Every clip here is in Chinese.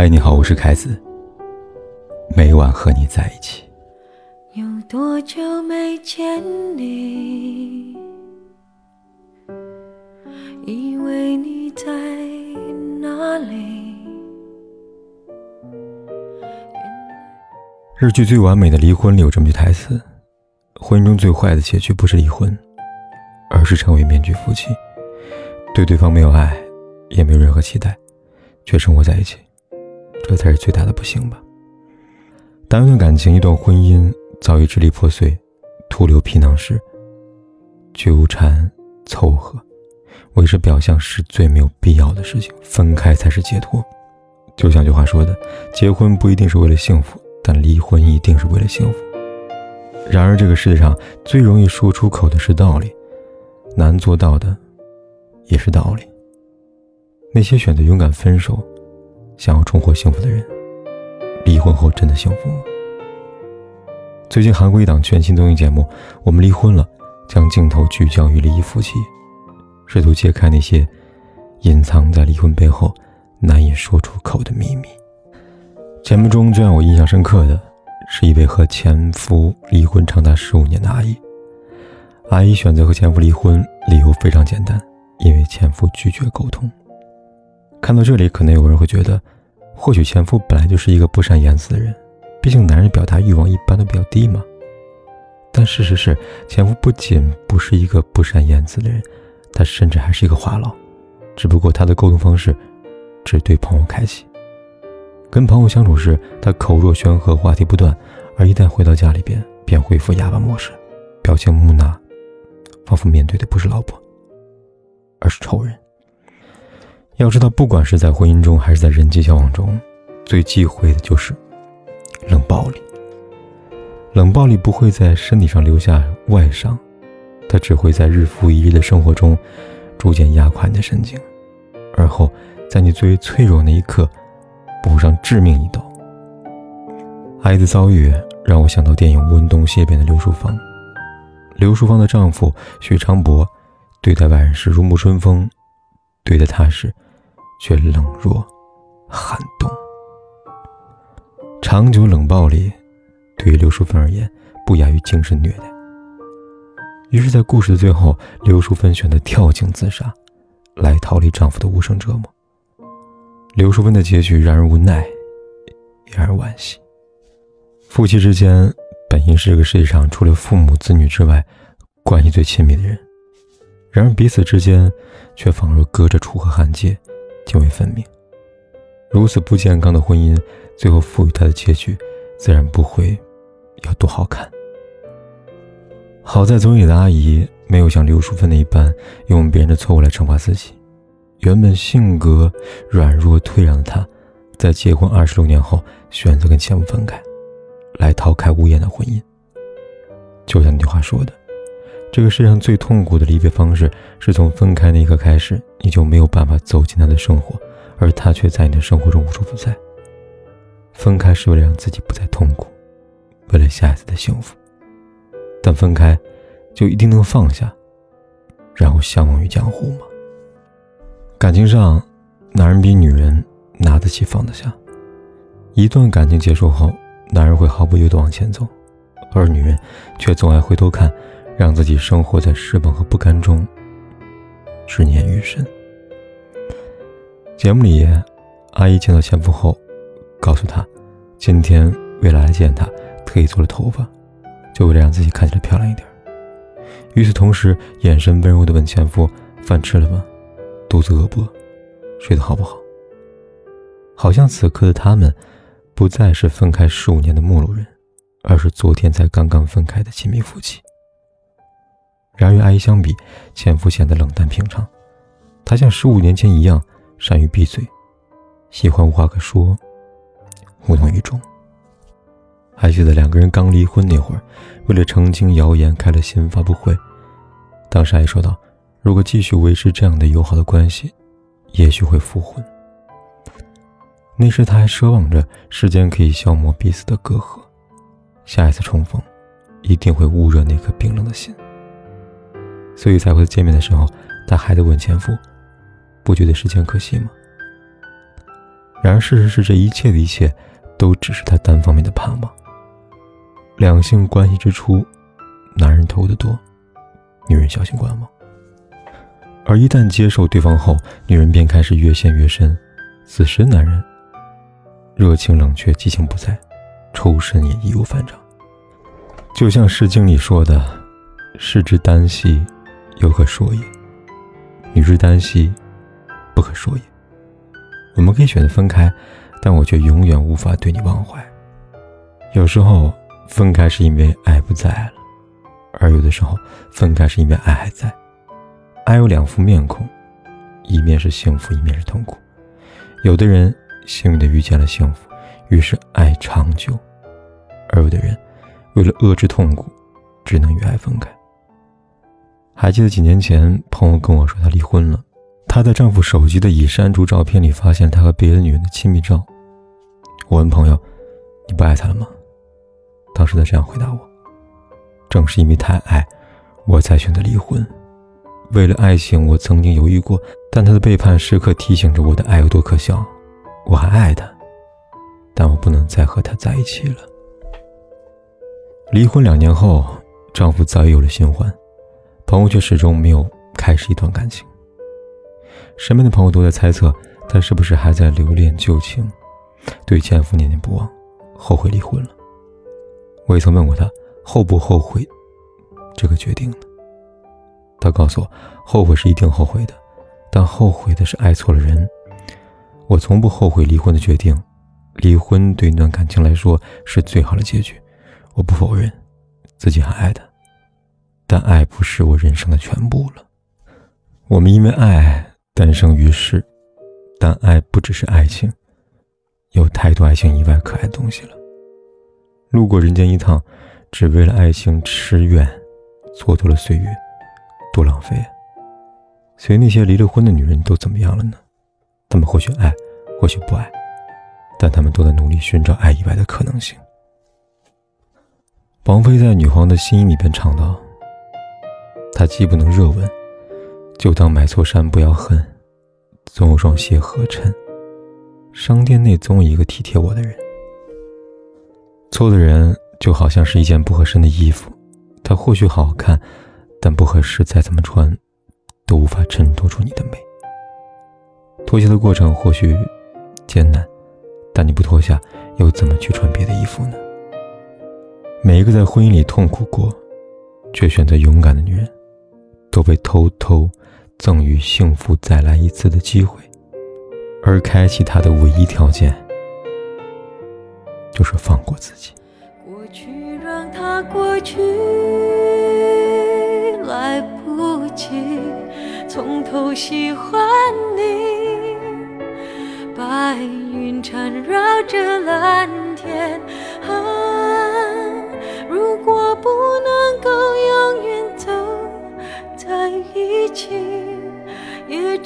嗨，你好，我是凯子。每晚和你在一起。有多久没见你？以为你在哪里？日剧《最完美的离婚》里有这么句台词：婚姻中最坏的结局不是离婚，而是成为面具夫妻，对对方没有爱，也没有任何期待，却生活在一起。这才是最大的不幸吧。当一段感情、一段婚姻早已支离破碎、徒留皮囊时，纠缠、凑合、维持表象是最没有必要的事情。分开才是解脱。就像句话说的：“结婚不一定是为了幸福，但离婚一定是为了幸福。”然而，这个世界上最容易说出口的是道理，难做到的也是道理。那些选择勇敢分手。想要重获幸福的人，离婚后真的幸福吗？最近韩国一档全新综艺节目《我们离婚了》，将镜头聚焦于离异夫妻，试图揭开那些隐藏在离婚背后难以说出口的秘密。节目中最让我印象深刻的是一位和前夫离婚长达十五年的阿姨。阿姨选择和前夫离婚，理由非常简单，因为前夫拒绝沟通。看到这里，可能有人会觉得，或许前夫本来就是一个不善言辞的人，毕竟男人表达欲望一般都比较低嘛。但事实是，前夫不仅不是一个不善言辞的人，他甚至还是一个话痨，只不过他的沟通方式只对朋友开启。跟朋友相处时，他口若悬河，话题不断；而一旦回到家里边，便恢复哑巴模式，表情木讷，仿佛面对的不是老婆，而是仇人。要知道，不管是在婚姻中还是在人际交往中，最忌讳的就是冷暴力。冷暴力不会在身体上留下外伤，它只会在日复一日的生活中逐渐压垮你的神经，而后在你最为脆弱那一刻补上致命一刀。阿姨的遭遇让我想到电影《温东谢变》的刘淑芳。刘淑芳的丈夫许昌伯对待外人是如沐春风，对待她时。却冷若寒冬。长久冷暴力对于刘淑芬而言，不亚于精神虐待。于是，在故事的最后，刘淑芬选择跳井自杀，来逃离丈夫的无声折磨。刘淑芬的结局让人无奈，也让人惋惜。夫妻之间本应是这个世界上除了父母子女之外，关系最亲密的人，然而彼此之间却仿若隔着楚河汉界。泾渭分明，如此不健康的婚姻，最后赋予他的结局，自然不会有多好看。好在综艺的阿姨没有像刘淑芬那般，用别人的错误来惩罚自己。原本性格软弱退让的她，在结婚二十六年后，选择跟前夫分开，来逃开无言的婚姻。就像那句话说的。这个世上最痛苦的离别方式，是从分开那一刻开始，你就没有办法走进他的生活，而他却在你的生活中无处不在。分开是为了让自己不再痛苦，为了下一次的幸福。但分开，就一定能放下，然后相忘于江湖吗？感情上，男人比女人拿得起放得下。一段感情结束后，男人会毫不犹豫地往前走，而女人却总爱回头看。让自己生活在失望和不甘中，执念愈深。节目里，阿姨见到前夫后，告诉他，今天为了来见他，特意做了头发，就为了让自己看起来漂亮一点。与此同时，眼神温柔地问前夫：“饭吃了吗？肚子饿不饿？睡得好不好？”好像此刻的他们，不再是分开十五年的陌路人，而是昨天才刚刚分开的亲密夫妻。然而与阿姨相比，前夫显得冷淡平常。他像十五年前一样，善于闭嘴，喜欢无话可说，无动于衷。还记得两个人刚离婚那会儿，为了澄清谣言，开了新闻发布会。当时阿姨说道：“如果继续维持这样的友好的关系，也许会复婚。”那时他还奢望着时间可以消磨彼此的隔阂，下一次重逢，一定会捂热那颗冰冷的心。所以才会见面的时候，他还得问前夫：“不觉得时间可惜吗？”然而事实是，这一切的一切，都只是他单方面的盼望。两性关系之初，男人投的多，女人小心观望；而一旦接受对方后，女人便开始越陷越深。此时男人热情冷却，激情不在，抽身也易如反掌。就像《诗经》里说的：“士之耽兮，犹可说也；女之耽兮，不可说也。”我们可以选择分开，但我却永远无法对你忘怀。有时候分开是因为爱不在了，而有的时候分开是因为爱还在。爱有两副面孔，一面是幸福，一面是痛苦。有的人幸运的遇见了幸福，于是爱长久；而有的人为了遏制痛苦，只能与爱分开。还记得几年前，朋友跟我说她离婚了。她在丈夫手机的已删除照片里发现他和别的女人的亲密照。我问朋友：“你不爱他了吗？”当时她这样回答我：“正是因为太爱，我才选择离婚。为了爱情，我曾经犹豫过，但他的背叛时刻提醒着我的爱有多可笑。我还爱他，但我不能再和他在一起了。”离婚两年后，丈夫早已有了新欢，朋友却始终没有开始一段感情。身边的朋友都在猜测，他是不是还在留恋旧情，对前夫念念不忘，后悔离婚了。我也曾问过他，后不后悔这个决定呢？他告诉我，后悔是一定后悔的，但后悔的是爱错了人。我从不后悔离婚的决定，离婚对一段感情来说是最好的结局。我不否认自己还爱他，但爱不是我人生的全部了。我们因为爱。诞生于世，但爱不只是爱情，有太多爱情以外可爱的东西了。路过人间一趟，只为了爱情痴怨，蹉跎了岁月，多浪费啊！所以那些离了婚的女人都怎么样了呢？她们或许爱，或许不爱，但她们都在努力寻找爱以外的可能性。王菲在《女皇的心》里边唱道：“他既不能热吻。”就当买错衫不要恨，总有双鞋合衬。商店内总有一个体贴我的人。错的人就好像是一件不合身的衣服，它或许好看，但不合适，再怎么穿都无法衬托出你的美。脱鞋的过程或许艰难，但你不脱下，又怎么去穿别的衣服呢？每一个在婚姻里痛苦过，却选择勇敢的女人，都被偷偷。赠予幸福再来一次的机会，而开启它的唯一条件，就是放过自己。过去让它过去，来不及从头喜欢你。白云缠绕着蓝天，啊，如果不能够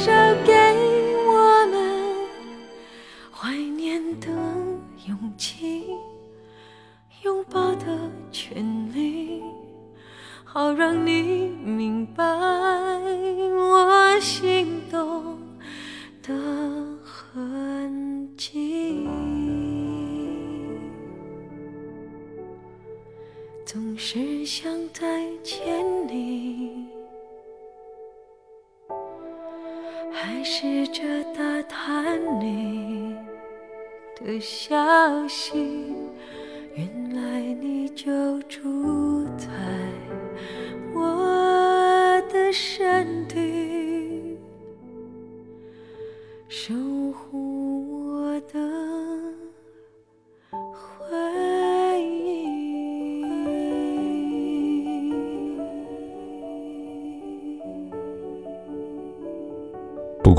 至少给我们怀念的勇气，拥抱的权利，好让你明白我心动的痕迹。总是想再见你。还试着打探你的消息，原来你就住在